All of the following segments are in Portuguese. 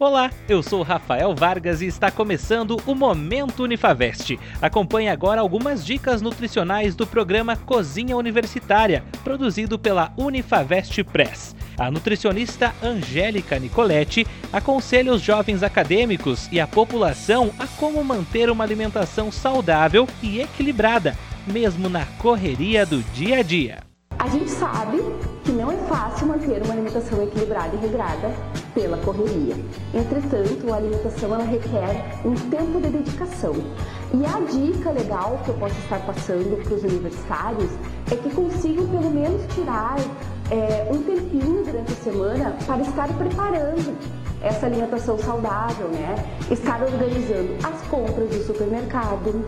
Olá, eu sou Rafael Vargas e está começando o Momento Unifavest. Acompanhe agora algumas dicas nutricionais do programa Cozinha Universitária, produzido pela Unifavest Press. A nutricionista Angélica Nicoletti aconselha os jovens acadêmicos e a população a como manter uma alimentação saudável e equilibrada, mesmo na correria do dia a dia. A gente sabe que não é fácil manter uma alimentação equilibrada e regrada pela correria. Entretanto, a alimentação ela requer um tempo de dedicação. E a dica legal que eu posso estar passando para os universitários é que consigam pelo menos tirar é, um tempinho durante a semana para estar preparando essa alimentação saudável, né? Estar organizando as compras do supermercado,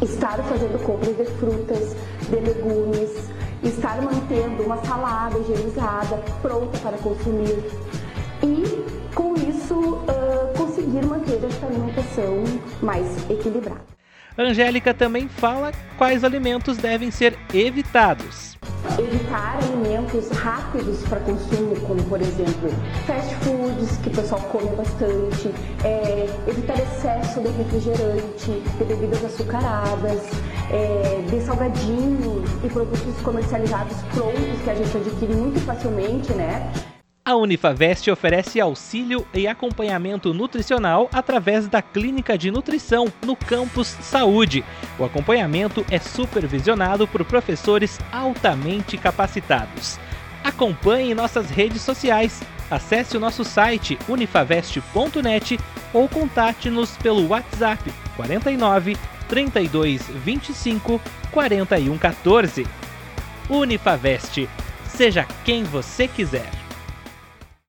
estar fazendo compras de frutas, de legumes, estar mantendo uma salada higienizada, pronta para consumir e, com isso, uh, conseguir manter essa alimentação mais equilibrada. Angélica também fala quais alimentos devem ser evitados. Evitar alimentos rápidos para consumo, como por exemplo fast foods, que o pessoal come bastante, é, evitar excesso de refrigerante, de bebidas açucaradas, é, de salgadinhos e produtos comercializados prontos que a gente adquire muito facilmente, né? A Unifavest oferece auxílio e acompanhamento nutricional através da Clínica de Nutrição no Campus Saúde. O acompanhamento é supervisionado por professores altamente capacitados. Acompanhe nossas redes sociais. Acesse o nosso site unifavest.net ou contate-nos pelo WhatsApp 49 32 25 41 14. Unifavest. Seja quem você quiser.